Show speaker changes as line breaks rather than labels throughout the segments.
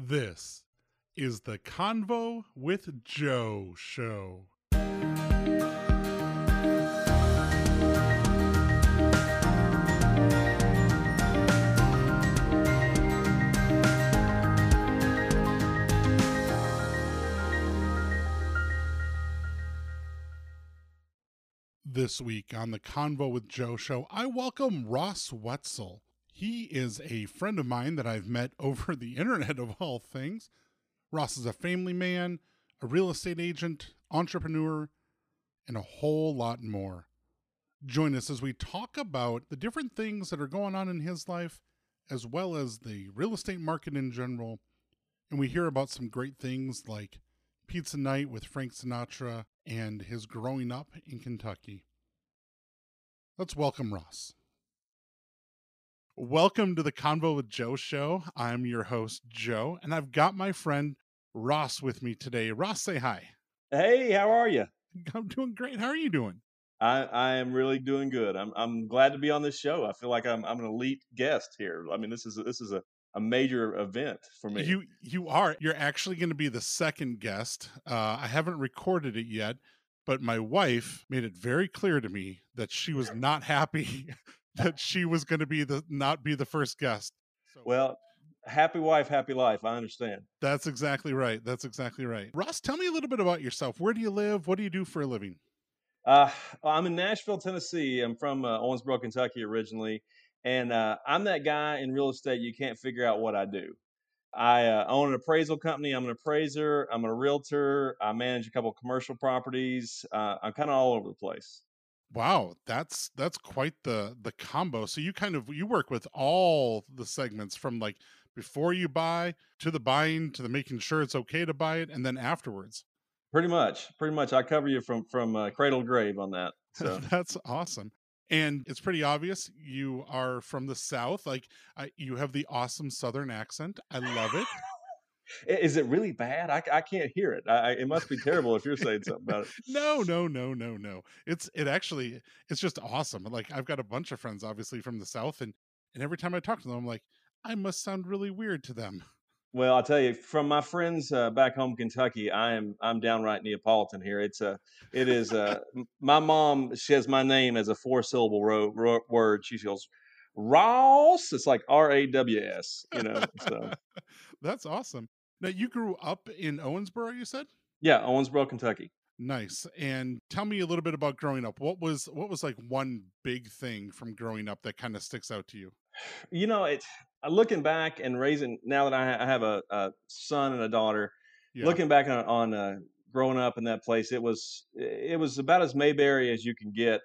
This is the Convo with Joe show. This week on the Convo with Joe show, I welcome Ross Wetzel. He is a friend of mine that I've met over the internet of all things. Ross is a family man, a real estate agent, entrepreneur, and a whole lot more. Join us as we talk about the different things that are going on in his life, as well as the real estate market in general. And we hear about some great things like pizza night with Frank Sinatra and his growing up in Kentucky. Let's welcome Ross. Welcome to the Convo with Joe show. I'm your host, Joe, and I've got my friend Ross with me today. Ross, say hi.
Hey, how are you?
I'm doing great. How are you doing?
I, I am really doing good. I'm I'm glad to be on this show. I feel like I'm I'm an elite guest here. I mean, this is a, this is a, a major event for me.
You you are. You're actually going to be the second guest. Uh, I haven't recorded it yet, but my wife made it very clear to me that she was not happy that she was going to be the not be the first guest.
So, well, happy wife, happy life. I understand.
That's exactly right. That's exactly right. Ross, tell me a little bit about yourself. Where do you live? What do you do for a living?
Uh, I'm in Nashville, Tennessee. I'm from uh, Owensboro, Kentucky originally, and uh, I'm that guy in real estate you can't figure out what I do. I uh, own an appraisal company. I'm an appraiser. I'm a realtor. I manage a couple commercial properties. Uh, I'm kind of all over the place.
Wow, that's that's quite the the combo. So you kind of you work with all the segments from like before you buy to the buying to the making sure it's okay to buy it and then afterwards.
Pretty much, pretty much. I cover you from from uh, cradle grave on that. So
that's awesome. And it's pretty obvious you are from the South. Like I, you have the awesome Southern accent. I love it.
Is it really bad? I, I can't hear it. I, it must be terrible if you're saying something about it.
no, no, no, no, no. It's it actually it's just awesome. Like I've got a bunch of friends, obviously from the South, and and every time I talk to them, I'm like, I must sound really weird to them.
Well, I'll tell you, from my friends uh, back home, in Kentucky, I am I'm downright Neapolitan here. It's a, it is a. my mom says my name as a four syllable ro- ro- word. She goes, Ross. It's like R A W S. You know. So
that's awesome. Now you grew up in Owensboro, you said?
Yeah, Owensboro, Kentucky.
Nice. And tell me a little bit about growing up. What was what was like one big thing from growing up that kind of sticks out to you?
You know, it's looking back and raising now that I, have a, a son and a daughter. Yeah. Looking back on, on uh, growing up in that place, it was it was about as Mayberry as you can get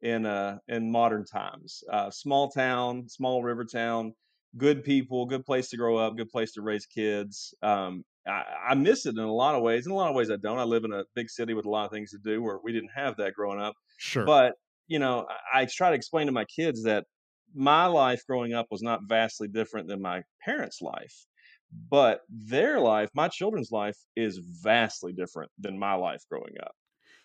in uh in modern times. Uh, small town, small river town good people, good place to grow up, good place to raise kids. Um, I, I, miss it in a lot of ways. In a lot of ways, I don't. I live in a big city with a lot of things to do where we didn't have that growing up.
Sure.
But you know, I, I try to explain to my kids that my life growing up was not vastly different than my parents' life. But their life, my children's life, is vastly different than my life growing up.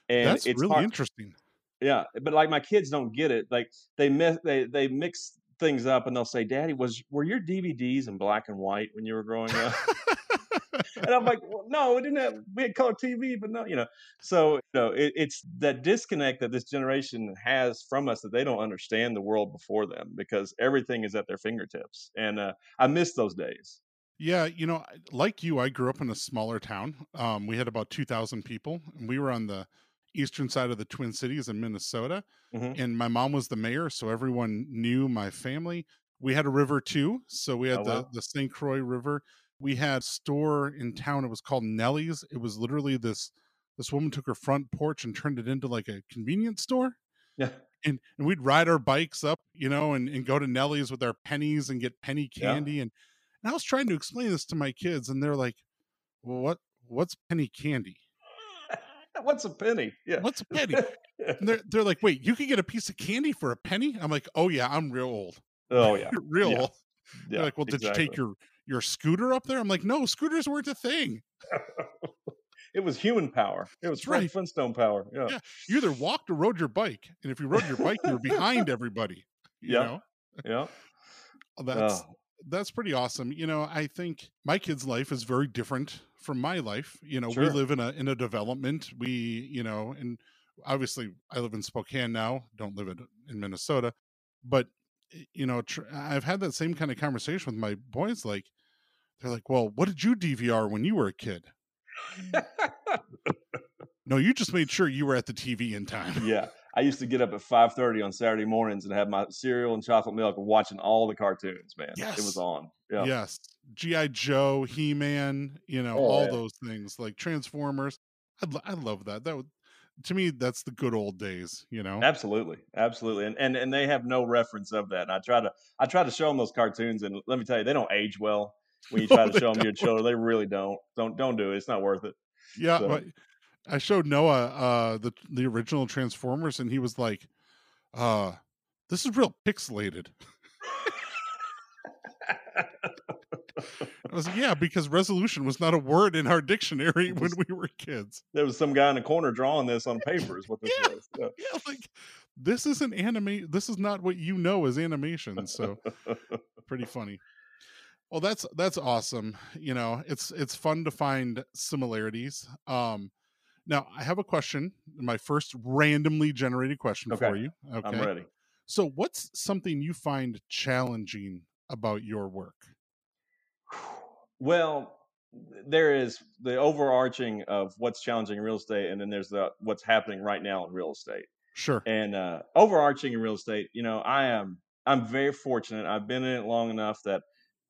And That's it's really hard. interesting.
Yeah, but like my kids don't get it. Like they miss, they they mix things up and they'll say, "Daddy, was were your DVDs in black and white when you were growing up?" and I'm like, well, "No, we didn't have we had color TV, but no, you know." So you know, it, it's that disconnect that this generation has from us that they don't understand the world before them because everything is at their fingertips, and uh, I miss those days.
Yeah, you know, like you, I grew up in a smaller town. Um, we had about two thousand people, and we were on the eastern side of the Twin Cities in Minnesota. Mm-hmm. And my mom was the mayor, so everyone knew my family. We had a river too. So we had oh, the, wow. the St. Croix River. We had a store in town. It was called Nellie's. It was literally this this woman took her front porch and turned it into like a convenience store.
Yeah.
And, and we'd ride our bikes up, you know, and, and go to Nellie's with our pennies and get penny candy. Yeah. And, and I was trying to explain this to my kids, and they're like, Well, what what's penny candy?
What's a penny? Yeah.
What's a penny? they're, they're like, wait, you can get a piece of candy for a penny? I'm like, oh yeah, I'm real old.
Oh yeah.
real yeah. old. Yeah, they're like, well, did exactly. you take your your scooter up there? I'm like, no, scooters weren't a thing.
it was human power. It was right. Flintstone power. Yeah. yeah.
You either walked or rode your bike. And if you rode your bike, you were behind everybody.
You yeah. Know? Yeah.
That's oh. That's pretty awesome. You know, I think my kid's life is very different from my life. You know,
Sure.
we live in a in a development. We, you know, and obviously I live in Spokane now. Don't live in, in Minnesota, but you know, tr- I've had that same kind of conversation with my boys. Like, they're like, "Well, what did you DVR when you were a kid?" No, you just made sure you were at the TV in time.
yeah. I used to get up at 5:30 on Saturday mornings and have my cereal and chocolate milk and watching all the cartoons, man. It was on. Yeah.
Yes. G.I. Joe, He Man, you know,
Oh,
all
yeah.
those things like Transformers. I, lo- I love that. That would, to me, that's the good old days, you know?
Absolutely, absolutely, and and and they have no reference of that. And I try to I try to show them those cartoons, and let me tell you, they don't age well when you
No,
try to
they
show them to your
don't.
children. They really don't. Don't don't do it. It's not worth it.
Yeah.
So-
but I showed Noah uh, the, the original Transformers, and he was like, uh, this is real pixelated. I was like, yeah, because resolution was not a word in our dictionary when we were kids.
there was some guy in the corner drawing this on paper. Is what this
Yeah.
was. Yeah.
Yeah, like this isn't anime. This is not what you know as animation. So pretty funny. Well, that's that's awesome. You know, it's it's fun to find similarities. Um, now I have a question. My first randomly generated question for you. Okay.
I'm ready.
So, what's something you find challenging about your work?
Well, there is the overarching of what's challenging in real estate, and then there's the what's happening right now in real estate.
Sure.
And uh, overarching in real estate, you know, I am I'm very fortunate. I've been in it long enough that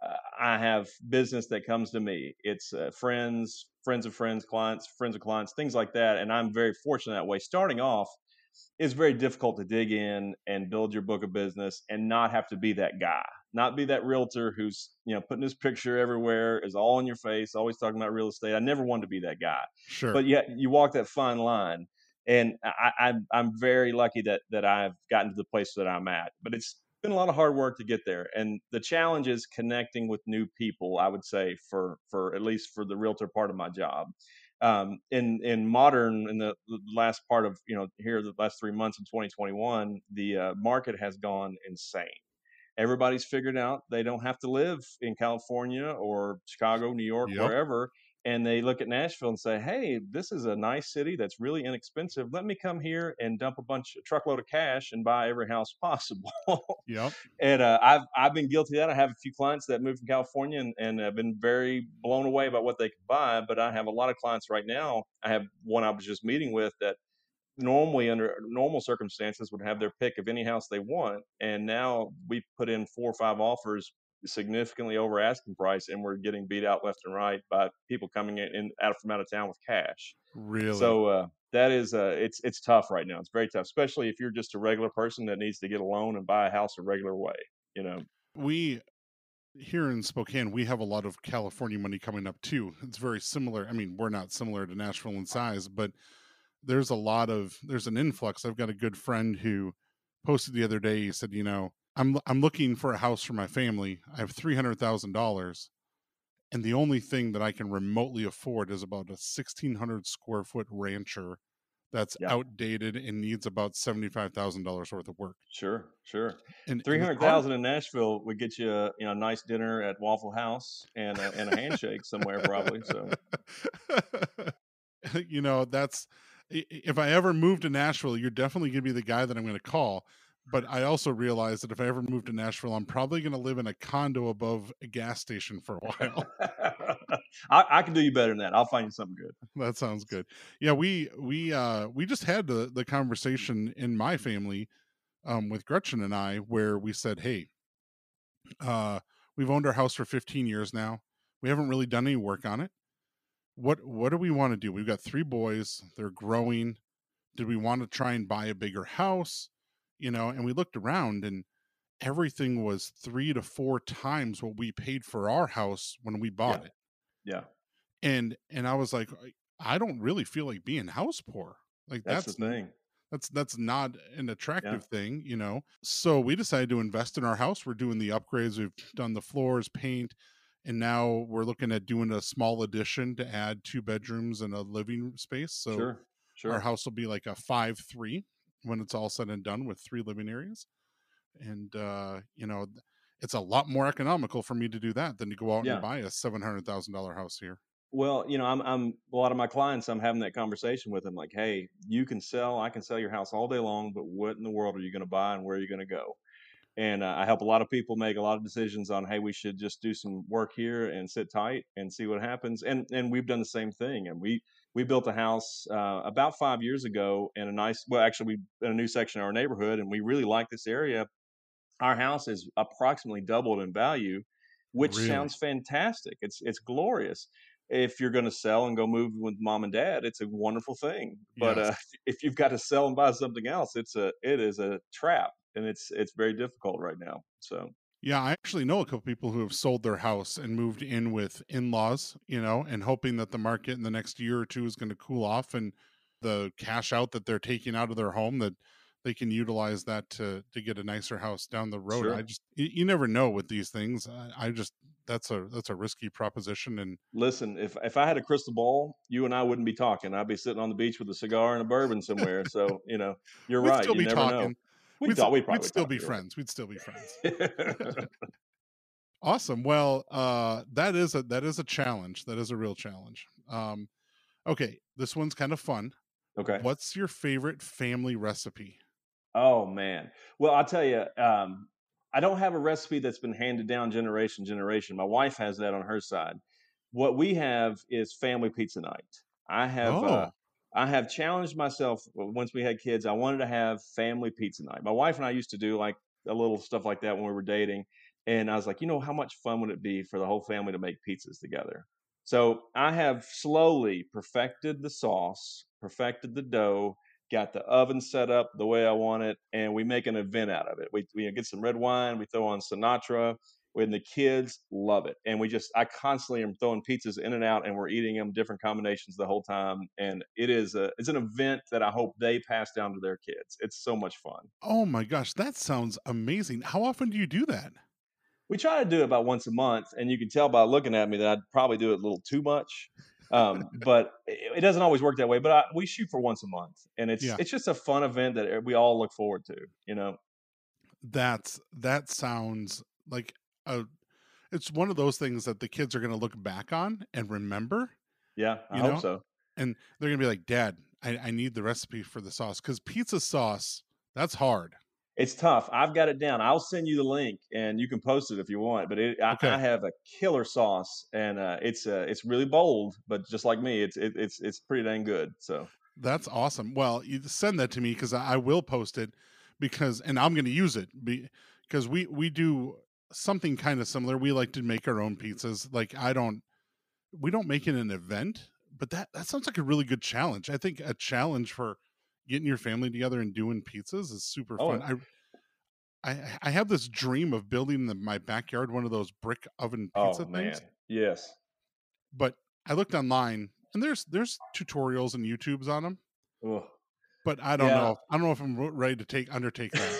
uh, I have business that comes to me. It's uh, friends, friends of friends, clients, friends of clients, things like that. And I'm very fortunate that way. Starting off, it's very difficult to dig in and build your book of business and not have to be that guy, not be that realtor who's you know putting his picture everywhere, is all in your face, always talking about real estate. I never wanted to be that guy
Sure.
but yet you walk that fine line and I, I'm I'm very lucky that that I've gotten to the place that I'm at. But it's been a lot of hard work to get there, and the challenge is connecting with new people. I would say for for at least for the realtor part of my job. Um, in in modern in the, last part of you know here the last three months in 2021, the uh, market has gone insane. Everybody's figured out they don't have to live in California or Chicago, New York,
Yep.
wherever and they look at Nashville and say, "Hey, this is a nice city that's really inexpensive. Let me come here and dump a bunch, a truckload of cash, and buy every house possible."
Yep.
and uh, I've I've been guilty of that. I have a few clients that moved from California and, and have been very blown away by what they could buy. But I have a lot of clients right now. I have one I was just meeting with that normally under normal circumstances would have their pick of any house they want, and now we put in four or five offers significantly over asking price, and we're getting beat out left and right by people coming in, in out from out of town with cash.
Really.
So uh, that is uh, it's it's tough right now. It's very tough, especially if you're just a regular person that needs to get a loan and buy a house a regular way. You know,
we here in Spokane, we have a lot of California money coming up too. It's very similar. I mean, we're not similar to Nashville in size, but there's a lot of there's an influx. I've got a good friend who posted the other day. He said, you know, I'm I'm looking for a house for my family. I have three hundred thousand dollars, and the only thing that I can remotely afford is about a sixteen hundred square foot rancher that's
Yeah.
outdated and needs about seventy five thousand dollars worth of work.
sure, sure.
And
Three hundred thousand in Nashville would get you a you know a nice dinner at Waffle House and a, and a handshake somewhere probably. So
you know, that's if I ever move to Nashville, you're definitely going to be the guy that I'm going to call. But I also realize that if I ever move to Nashville, I'm probably going to live in a condo above a gas station for a while.
I, I can do you better than that. I'll find you something good.
that sounds good. Yeah, we we uh we just had the the conversation in my family um with Gretchen and I where we said, "Hey, uh we've owned our house for 15 years now. We haven't really done any work on it. What what do we want to do? We've got three boys. They're growing. Did we want to try and buy a bigger house? You know, and we looked around and everything was 3 to 4 times what we paid for our house when we bought
Yeah.
it
Yeah,
and and I was like, I- don't really feel like being house poor. Like
that's,
that's
the thing.
that's that's not an attractive thing, you know. So we decided to invest in our house. We're doing the upgrades. We've done the floors, paint, and now we're looking at doing a small addition to add two bedrooms and a living space. So
sure, sure.
our house will be like a five three when it's all said and done with three living areas. And uh, you know, it's a lot more economical for me to do that than to go out
Yeah.
and buy a seven hundred thousand dollar house here.
Well, you know, I'm I'm a lot of my clients. I'm having that conversation with them, like, hey, you can sell, I can sell your house all day long, but what in the world are you going to buy and where are you going to go? And uh, I help a lot of people make a lot of decisions on, hey, we should just do some work here and sit tight and see what happens. And and we've done the same thing. And we we built a house uh, about five years ago in a nice, well, actually, we in a new section of our neighborhood, and we really like this area. Our house is approximately doubled in value, which
Really?
sounds fantastic. It's it's glorious. If you're going to sell and go move with mom and dad, it's a wonderful thing. But
Yes.
uh, if you've got to sell and buy something else, it's a it is a trap, and it's it's very difficult right now. So
Yeah, I actually know a couple people who have sold their house and moved in with in-laws, you know, and hoping that the market in the next year or two is going to cool off and the cash out that they're taking out of their home that they can utilize that to to get a nicer house down the road. I just you, never know with these things. I, I just that's a that's a risky proposition and
Listen, if if I had a crystal ball, you and I wouldn't be talking. I'd be sitting on the beach with a cigar and a bourbon somewhere. So you know, you're
we'd
right.
still
You
be
never know. We
We'd,
thought we
we'd still be friends. We'd still be friends. Awesome. Well, uh, that is a that is a challenge. That is a real challenge. Um, okay, this one's kind of fun.
okay.
What's your favorite family recipe?
Oh man. Well, I'll tell you, um, I don't have a recipe that's been handed down generation generation. My wife has that on her side. What we have is family pizza night. I have uh,
Oh,
I have challenged myself once we had kids. I wanted to have family pizza night. My wife and I used to do like a little stuff like that when we were dating, and I was like, you know, how much fun would it be for the whole family to make pizzas together? So I have slowly perfected the sauce, perfected the dough, got the oven set up the way I want it, and we make an event out of it. We, we get some red wine, we throw on Sinatra, and the kids love it. And we just, I constantly am throwing pizzas in and out, and we're eating them different combinations the whole time. And it is a, it's an event that I hope they pass down to their kids. It's so much fun.
oh my gosh, that sounds amazing. How often do you do that?
We try to do it about once a month, and you can tell by looking at me that I'd probably do it a little too much. Um, but it, it doesn't always work that way. But I, we shoot for once a month, and it's
Yeah,
it's just a fun event that we all look forward to. You know,
that's that sounds like a. It's one of those things that the kids are going to look back on and remember,
yeah, I hope
know,
so.
and they're going to be like, "Dad, I, I need the recipe for the sauce because pizza sauce that's hard."
It's tough. I've got it down. I'll send you the link, and you can post it if you want. But it, I,
Okay,
I have a killer sauce, and uh, it's uh, it's really bold, but just like me, it's it, it's it's pretty dang good. So
that's awesome. Well, you send that to me because I, I will post it because, and I'm going to use it because we we do something kind of similar. We like to make our own pizzas. Like I don't, we don't make it an event, but that that sounds like a really good challenge. I think a challenge for getting your family together and doing pizzas is super
oh,
fun. I I I have this dream of building in my backyard one of those brick oven
oh
pizza
man,
things,
yes.
but I looked online and there's there's tutorials and YouTubes on them,
Ugh.
but I don't
Yeah.
know. I don't know if I'm ready to take undertake that.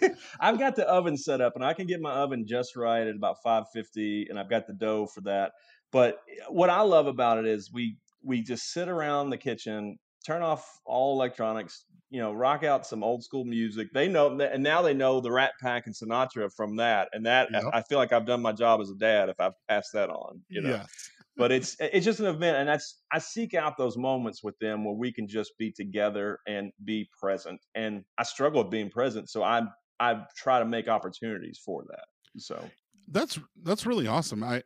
I've got the oven set up, and I can get my oven just right at about 550, and I've got the dough for that. But eh, what I love about it is we we just sit around the kitchen, turn off all electronics, you know, rock out some old school music. They know, and now they know the Rat Pack and Sinatra from that, and that
Yep.
I feel like I've done my job as a dad if I've passed that on, you know
Yes.
but it's it's just an event and that's i seek out those moments with them where we can just be together and be present and i struggle with being present so i i try to make opportunities for that so
That's that's really awesome. I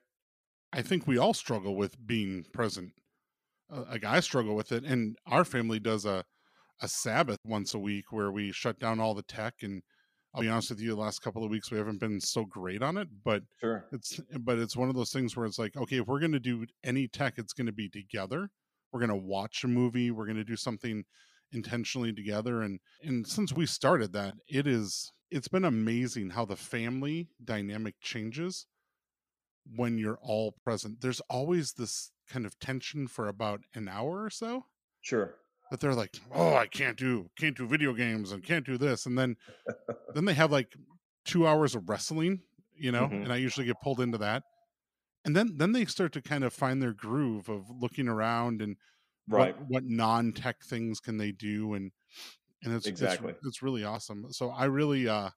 I think we all struggle with being present. Uh, like I struggle with it, and our family does a a Sabbath once a week where we shut down all the tech. And I'll be honest with you, the last couple of weeks we haven't been so great on it, but
sure
it's but it's one of those things where it's like, okay, if we're going to do any tech, it's going to be together. We're going to watch a movie. We're going to do something intentionally together. And and since we started that, it is it's been amazing how the family dynamic changes when you're all present. There's always this kind of tension for about an hour or so
sure.
that they're like, "Oh, I can't do can't do video games and can't do this," and then then they have like two hours of wrestling, you know,
hmm
and I usually get pulled into that, and then then they start to kind of find their groove of looking around and what
right.
what non tech things can they do, and and it's it's
exactly
it's really awesome. So I really uh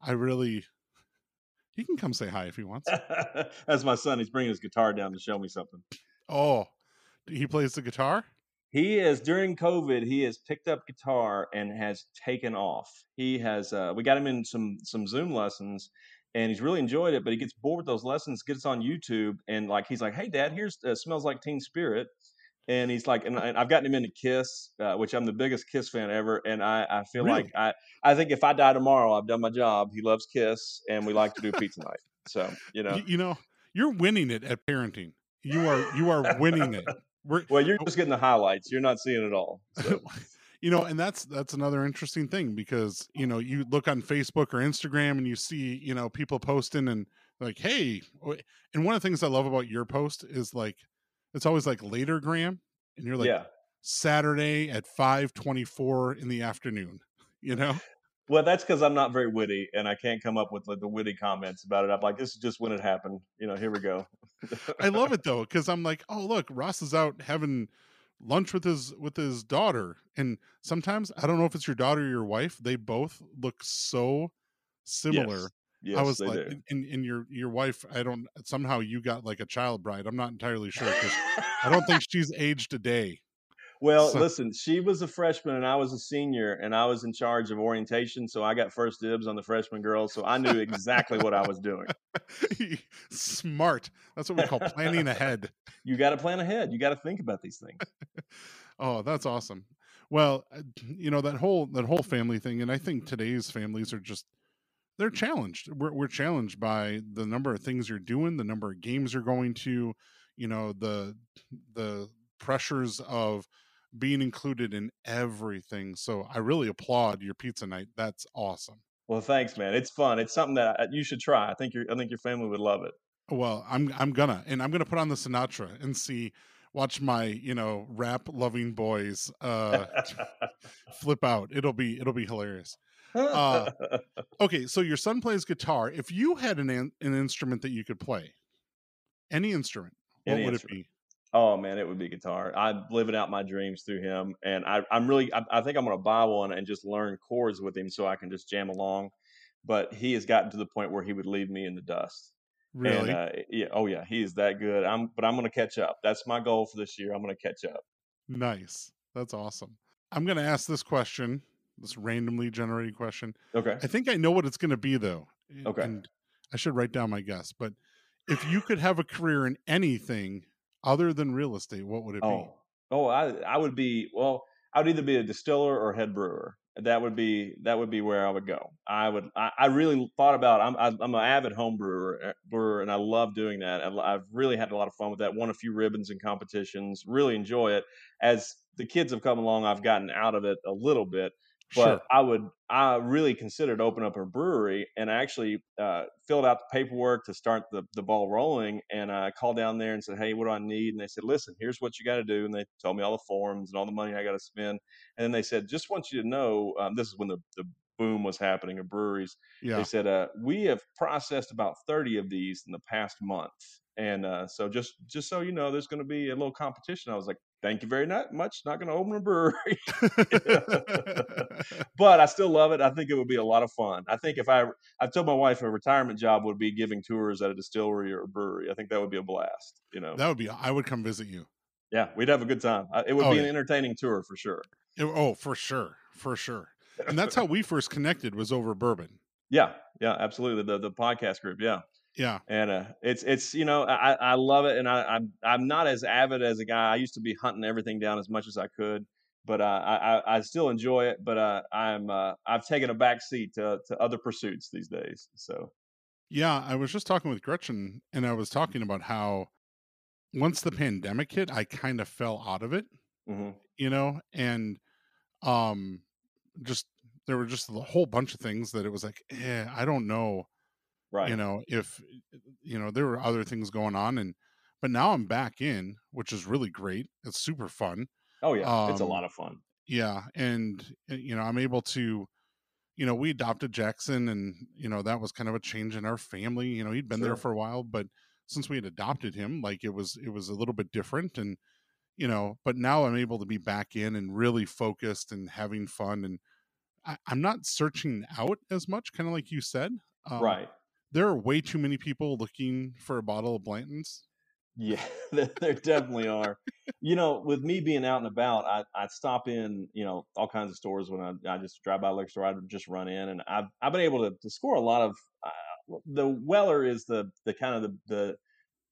I really He can come say hi if he wants.
That's my son. He's bringing his guitar down to show me something.
Oh, he plays the guitar.
He is during COVID. He has picked up guitar and has taken off. He has. Uh, we got him in some some Zoom lessons, and he's really enjoyed it. But he gets bored with those lessons. Gets on YouTube and like he's like, "Hey, Dad, here's uh, smells like Teen Spirit." And he's like, and, I've gotten him into Kiss, uh, which I'm the biggest Kiss fan ever, and I, I feel really? like I, I think if I die tomorrow, I've done my job. He loves Kiss, and we like to do pizza night. So you know,
you, you know, you're winning it at parenting. You are, you are winning it.
We're, well, you're just getting the highlights. You're not seeing it all. So.
you know, and that's that's another interesting thing because you know you look on Facebook or Instagram and you see you know people posting and like, hey, and one of the things I love about your post is like it's always like Latergram, and you're like yeah. saturday at 5.24 in the afternoon you know
well that's because i'm not very witty and i can't come up with like, the witty comments about it i'm like this is just when it happened you know here we go
i love it though because i'm like oh look ross is out having lunch with his with his daughter and sometimes i don't know if it's your daughter or your wife they both look so similar yes. Yes, I was like, in, in your your wife. I don't somehow you got like a child bride. I'm not entirely sure because I don't think she's aged a day.
Well, so. listen, she was a freshman and I was a senior, and I was in charge of orientation, so I got first dibs on the freshman girls. So I knew exactly what I was doing.
Smart. That's what we call planning ahead.
You got to plan ahead. You got to think about these things.
oh, that's awesome. Well, uh, you know that whole that whole family thing, and I think today's families are just they're challenged. We're, we're challenged by the number of things you're doing, the number of games you're going to, you know, the the pressures of being included in everything. So I really applaud your pizza night. That's awesome.
Well, thanks, man. It's fun. It's something that uh, you should try. I think your I think your family would love it.
Well, I'm I'm gonna, and I'm gonna put on the Sinatra and see, watch my you know rap loving boys uh flip out. It'll be it'll be hilarious uh, okay, so your son plays guitar. If you had an an instrument that you could play, any instrument, what any would instrument. it be?
Oh man, it would be guitar. I'm living out my dreams through him, and I, am really. I, I, think I'm going to buy one and just learn chords with him so I can just jam along. But he has gotten to the point where he would leave me in the dust.
Really?
And, uh, yeah. Oh yeah, he is that good. I'm, but I'm going to catch up. That's my goal for this year. I'm going to catch up.
Nice. That's awesome. I'm going to ask this question this randomly generated question.
Okay.
I think I know what it's going to be though.
Okay.
And I should write down my guess. But if you could have a career in anything other than real estate, what would it
oh.
be?
Oh, I I would be well. I would either be a distiller or head brewer. That would be that would be where I would go. I would. I, I really thought about. I'm I'm an avid home brewer, eh, brewer, and I love doing that. I've really had a lot of fun with that. Won a few ribbons and competitions. Really enjoy it. As the kids have come along, I've gotten out of it a little bit but sure. I would I really considered open up a brewery and I actually uh, filled out the paperwork to start the, the ball rolling and I called down there and said hey what do I need and they said listen here's what you got to do and they told me all the forms and all the money I got to spend and then they said just want you to know um, this is when the, the boom was happening of breweries yeah. they said uh, we have processed about 30 of these in the past month and uh, so just just so you know, there's going to be a little competition. I was like, thank you very much. Not going to open a brewery, but I still love it. I think it would be a lot of fun. I think if I I told my wife a retirement job would be giving tours at a distillery or a brewery. I think that would be a blast. You know,
that would be. I would come visit you.
Yeah, we'd have a good time. It would oh, be an entertaining tour for sure.
It, oh, for sure, for sure. And that's how we first connected was over bourbon.
Yeah, yeah, absolutely. The the podcast group. Yeah.
Yeah,
and uh, it's it's you know I, I love it, and I, I'm I'm not as avid as a guy. I used to be hunting everything down as much as I could, but uh, I I still enjoy it. But uh, I'm uh, I've taken a back seat to to other pursuits these days. So
yeah, I was just talking with Gretchen, and I was talking about how once the pandemic hit, I kind of fell out of it. Mm-hmm. You know, and um, just there were just a whole bunch of things that it was like, eh, I don't know
right
you know if you know there were other things going on and but now i'm back in which is really great it's super fun
oh yeah um, it's a um, lot of fun
yeah and eh, you know i'm able to you know we adopted jackson and you know that was kind of a change in our family you know he'd been sure. there for a while but since we had adopted him like it was it was a little bit different and you know but now i'm able to be back in and really focused and having fun and I, am not searching out as much kind of like you said
um, right
there are way too many people looking for a bottle of Blanton's.
Yeah, there definitely are. you know, with me being out and about, I I stop in, you know, all kinds of stores when I, I just drive by a liquor store. I just run in, and I've I've been able to, to score a lot of. Uh, the Weller is the the kind of the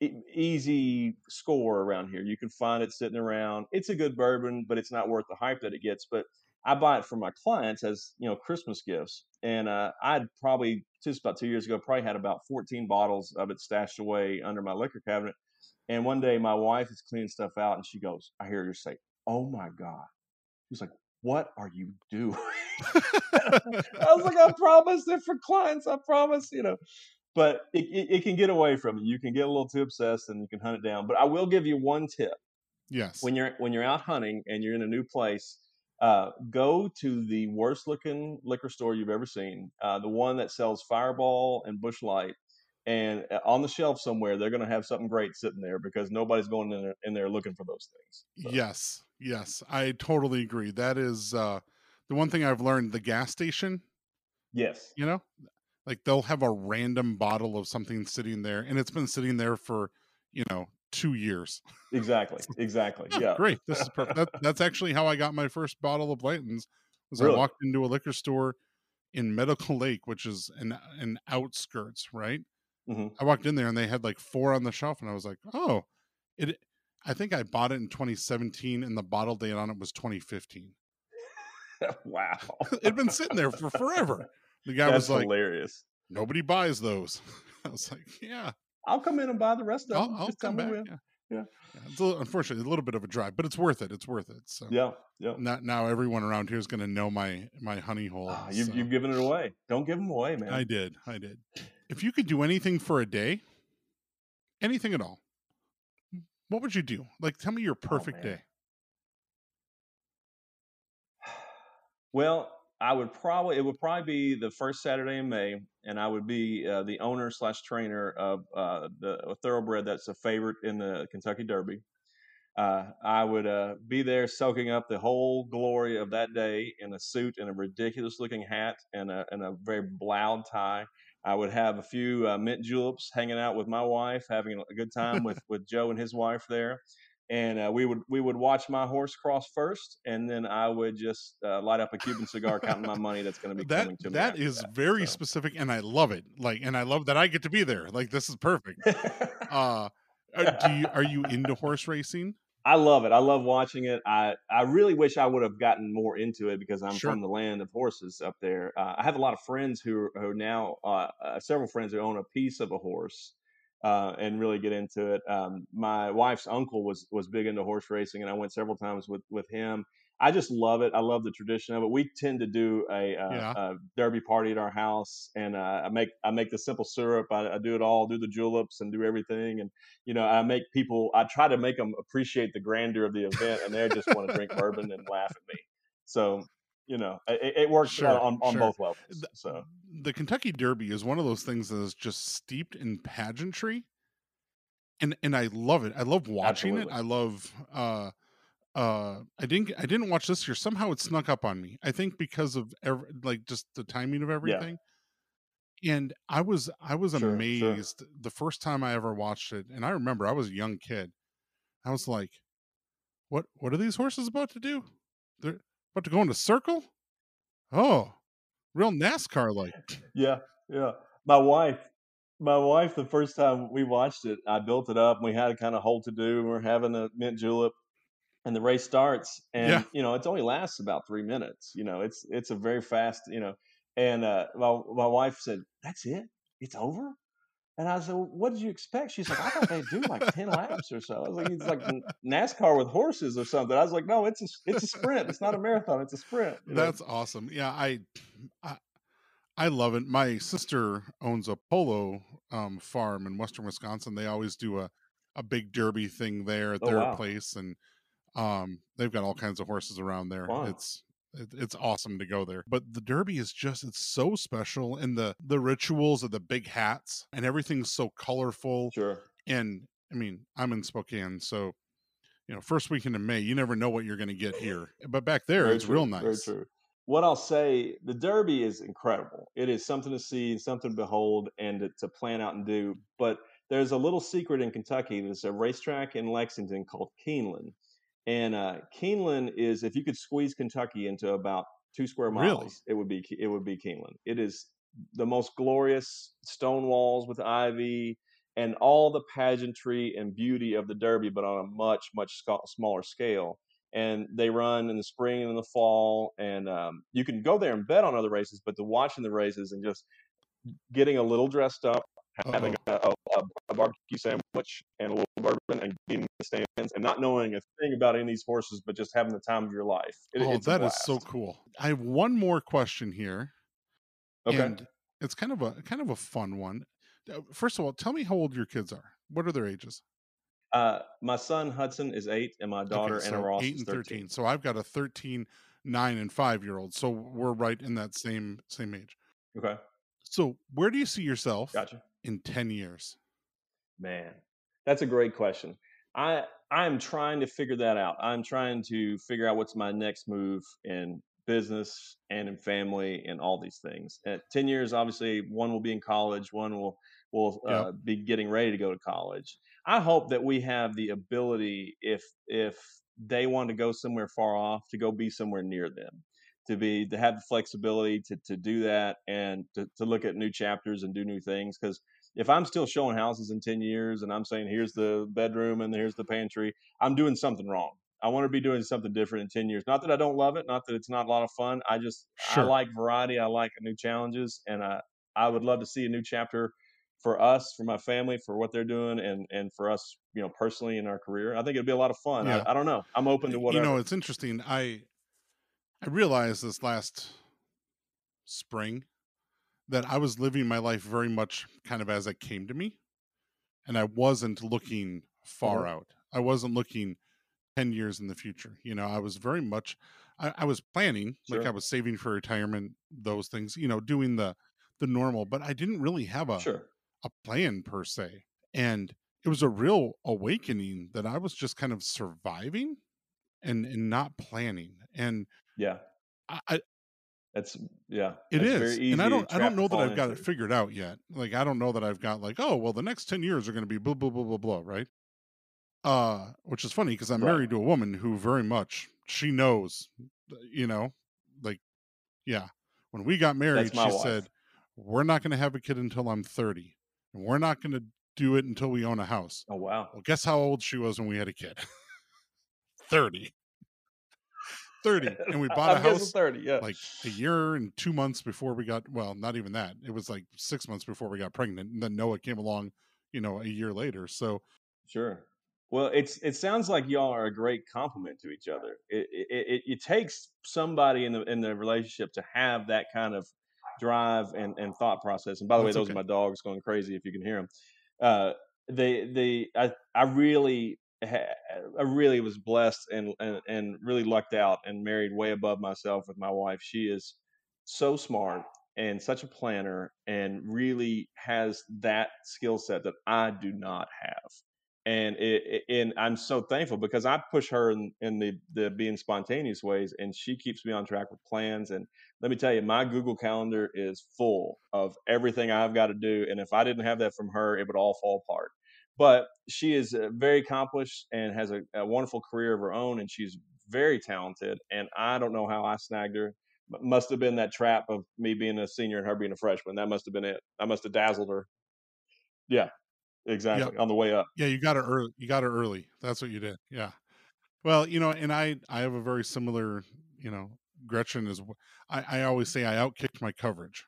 the easy score around here. You can find it sitting around. It's a good bourbon, but it's not worth the hype that it gets. But I buy it for my clients as you know Christmas gifts, and uh, I'd probably just about two years ago probably had about 14 bottles of it stashed away under my liquor cabinet. And one day my wife is cleaning stuff out, and she goes, "I hear her say, oh my god." She's like, "What are you doing?" I was like, "I promise they're for clients. I promise." You know, but it, it, it, can get away from you. You can get a little too obsessed and you can hunt it down. But I will give you one tip.
Yes.
When you're when you're out hunting and you're in a new place, uh, go to the worst looking liquor store you've ever seen, uh, the one that sells Fireball and Busch Light, and uh, on the shelf somewhere they're going to have something great sitting there because nobody's going in there, in there looking for those things.
So. Yes, yes, I totally agree. That is uh, the one thing I've learned. The gas station.
Yes.
You know, like they'll have a random bottle of something sitting there and it's been sitting there for you know two years
exactly exactly yeah
great this is perfect that, that's actually how i got my first bottle of blanton's was really? i walked into a liquor store in medical lake which is an an outskirts right mm-hmm. i walked in there and they had like four on the shelf and i was like oh it i think i bought it in 2017 and the bottle date on it was 2015
wow
it'd been sitting there for forever the guy
That's
was like,
hilarious.
Nobody buys those. I was like, yeah.
I'll come in and buy the rest of
I'll,
them.
I'll
Just
come back. Yeah.
Yeah.
yeah. It's a little, unfortunately a little bit of a drive, but it's worth it. It's worth it. So
yeah, yeah.
Not, now everyone around here is going to know my my honey hole.
Oh, you've
so.
you've given it away. Don't give them away, man.
I did. I did. If you could do anything for a day, anything at all, what would you do? Like, tell me your oh, perfect oh, day.
Well, I would probably it would probably be the first Saturday in May, and I would be uh, the owner slash trainer of uh, the thoroughbred that's a favorite in the Kentucky Derby. Uh, I would uh, be there soaking up the whole glory of that day in a suit and a ridiculous looking hat and a, and a very bloud tie. I would have a few uh, mint juleps hanging out with my wife, having a good time with, with Joe and his wife there and uh, we would we would watch my horse cross first, and then I would just uh, light up a Cuban cigar, counting my money that's going to be
that,
coming to
me. That is
that,
very so. specific, and I love it. Like, and I love that I get to be there. Like, this is perfect. uh, do you are you into horse racing?
I love it. I love watching it. I, I really wish I would have gotten more into it because I'm sure. from the land of horses up there. Uh, I have a lot of friends who, who now, uh, uh, several friends who own a piece of a horse uh, and really get into it. Um, my wife's uncle was was big into horse racing, and I went several times with with him. I just love it. I love the tradition of it. We tend to do a, uh, yeah. a derby party at our house, and uh, I make I make the simple syrup. I, I, do it all, do the juleps, and do everything. And you know, I make people. I try to make them appreciate the grandeur of the event, and they just want to drink bourbon and laugh at me. So you know, it, it works sure, on, on sure. both levels. So
the Kentucky Derby is one of those things that is just steeped in pageantry, and and I love it. I love watching Absolutely. it. I love. uh uh i didn't i didn't watch this year somehow it snuck up on me i think because of every, like just the timing of everything yeah. and i was i was sure, amazed sure. the first time i ever watched it and i remember i was a young kid i was like what what are these horses about to do they're about to go in a circle? Oh, real NASCAR like.
Yeah, yeah. My wife, my wife, the first time we watched it, I built it up. And we had a kind of hole to do. And we're having a mint julep, and the race starts, and yeah. you know it only lasts about three minutes. You know, it's it's a very fast. You know, and uh, my my wife said, "That's it. It's over." And I said, well, "What did you expect?" She's like, "I thought they'd do like ten laps or so." I was like, "It's like NASCAR with horses or something." I was like, "No, it's a it's a sprint. It's not a marathon. It's a sprint."
You know? That's awesome. Yeah, I, I, I love it. My sister owns a polo um, farm in western Wisconsin. They always do a a big derby thing there at oh, their wow. place, and um, they've got all kinds of horses around there. Wow. It's it's awesome to go there but the derby is just it's so special and the the rituals of the big hats and everything's so colorful
sure
and i mean i'm in spokane so you know first weekend in may you never know what you're going to get here but back there Very it's
true.
real nice
Very true. what I'll say, the Derby is incredible. It is something to see, something to behold, and to, to plan out and do. But there's a little secret in Kentucky. There's a racetrack in Lexington called Keeneland, and uh, Keeneland is if you could squeeze Kentucky into about two square miles, really? it would be it would be Keeneland. It is the most glorious stone walls with ivy and all the pageantry and beauty of the Derby, but on a much much smaller scale and they run in the spring and in the fall. And um, you can go there and bet on other races, but to watching the races and just getting a little dressed up, having a, a, a, barbecue sandwich and a little bourbon and getting in the stands and not knowing a thing about any of these horses, but just having the time of your life.
It, oh, that is so cool. I have one more question here. Okay. And it's kind of a kind of a fun one. Uh, first of all, tell me how old your kids are. What are their ages?
Uh, my son Hudson is eight, and my daughter okay, so Anna Ross eight and 13. 13.
So I've got a 13, nine, and five year old. So we're right in that same same age.
Okay.
So where do you see yourself
gotcha.
in 10 years?
Man, that's a great question. I I'm trying to figure that out. I'm trying to figure out what's my next move in business and in family and all these things. At 10 years, obviously, one will be in college, one will will uh, yep. be getting ready to go to college. I hope that we have the ability, if if they want to go somewhere far off, to go be somewhere near them, to be to have the flexibility to to do that and to, to look at new chapters and do new things. Because if I'm still showing houses in ten years and I'm saying here's the bedroom and here's the pantry, I'm doing something wrong. I want to be doing something different in 10 years. Not that I don't love it, not that it's not a lot of fun. I just sure. I like variety, I like new challenges and I I would love to see a new chapter for us, for my family, for what they're doing, and and for us, you know, personally in our career. I think it'd be a lot of fun. Yeah. I, I, don't know. I'm open to whatever.
You know, it's interesting. I I realized this last spring that I was living my life very much kind of as it came to me, and I wasn't looking far mm-hmm. out. I wasn't looking ten years in the future. You know, I was very much. I, I was planning, sure. like I was saving for retirement, those things. You know, doing the the normal, but I didn't really have a
sure
a plan per se. And it was a real awakening that I was just kind of surviving and and not planning. And
yeah,
I,
that's yeah,
it is. And I don't I don't know that I've got into. it figured out yet. Like I don't know that I've got like, oh well the next 10 years are gonna be blah blah blah blah blah, right? Uh which is funny because I'm right. married to a woman who very much she knows you know, like yeah. When we got married, she wife. said, We're not gonna have a kid until I'm 30 and we're not going to do it until we own a house.
Oh wow!
Well, guess how old she was when we had a kid? Thirty. 30 and we bought a house
30 yeah
like a year and two months before we got well not even that it was like six months before we got pregnant and then noah came along you know a year later so
sure well it's it sounds like y'all are a great complement to each other it it, it, it takes somebody in the in the relationship to have that kind of drive and, and thought process. And by the That's way, those okay. are my dogs going crazy if you can hear them. Uh, they they I I really I really was blessed and, and and really lucked out and married way above myself with my wife. She is so smart and such a planner and really has that skill set that I do not have and it, it, and I'm so thankful because I push her in, in the the being spontaneous ways, and she keeps me on track with plans. And let me tell you, my Google Calendar is full of everything I've got to do, and if I didn't have that from her, it would all fall apart. But she is uh, very accomplished and has a, a wonderful career of her own, and she's very talented. And I don't know how I snagged her. Must have been that trap of me being a senior and her being a freshman. That must have been it. I must have dazzled her. Yeah, exactly yep. on the way up.
Yeah, you got her early. You got her early. That's what you did. Yeah. Well, you know, and I I have a very similar, you know, Gretchen is. I I always say I outkicked my coverage.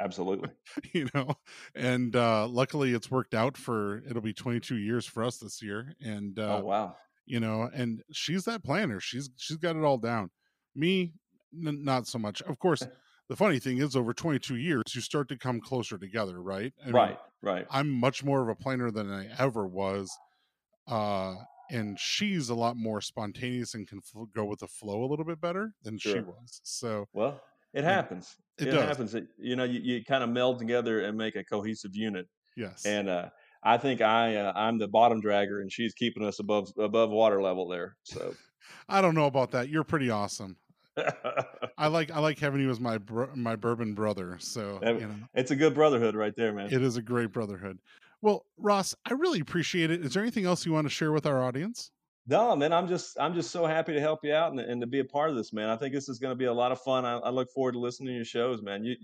Absolutely.
you know, and uh luckily it's worked out for it'll be 22 years for us this year, and
uh, oh wow,
you know, and she's that planner. She's she's got it all down. Me, n- not so much. Of course. the funny thing is over 22 years you start to come closer together right
I right mean, right
i'm much more of a planner than i ever was uh and she's a lot more spontaneous and can f- go with the flow a little bit better than sure. she was so
well it happens it, it happens it, you know you, you kind of meld together and make a cohesive unit
yes
and uh I think I uh, I'm the bottom dragger and she's keeping us above above water level there. So
I don't know about that. You're pretty awesome. I like I like having you as my bro- my bourbon brother. So
you know. it's a good brotherhood right there, man.
It is a great brotherhood. Well, Ross, I really appreciate it. Is there anything else you want to share with our audience?
No, man, I'm just I'm just so happy to help you out and, and to be a part of this, man. I think this is going to be a lot of fun. I, I, look forward to listening to your shows, man. You,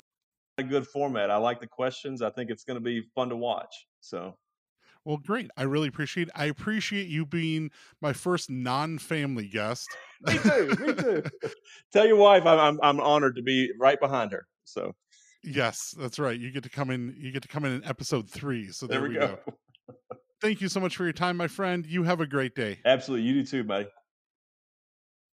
a good format. I like the questions. I think it's going to be fun to watch. So
well, great. I really appreciate it. I appreciate you being my first non-family guest.
me too. Me too. Tell your wife I'm, I'm I'm honored to be right behind her. So
yes, that's right. You get to come in. You get to come in in episode three. So there, there we, go. go. Thank you so much for your time, my friend. You have a great day.
Absolutely. You do too, buddy.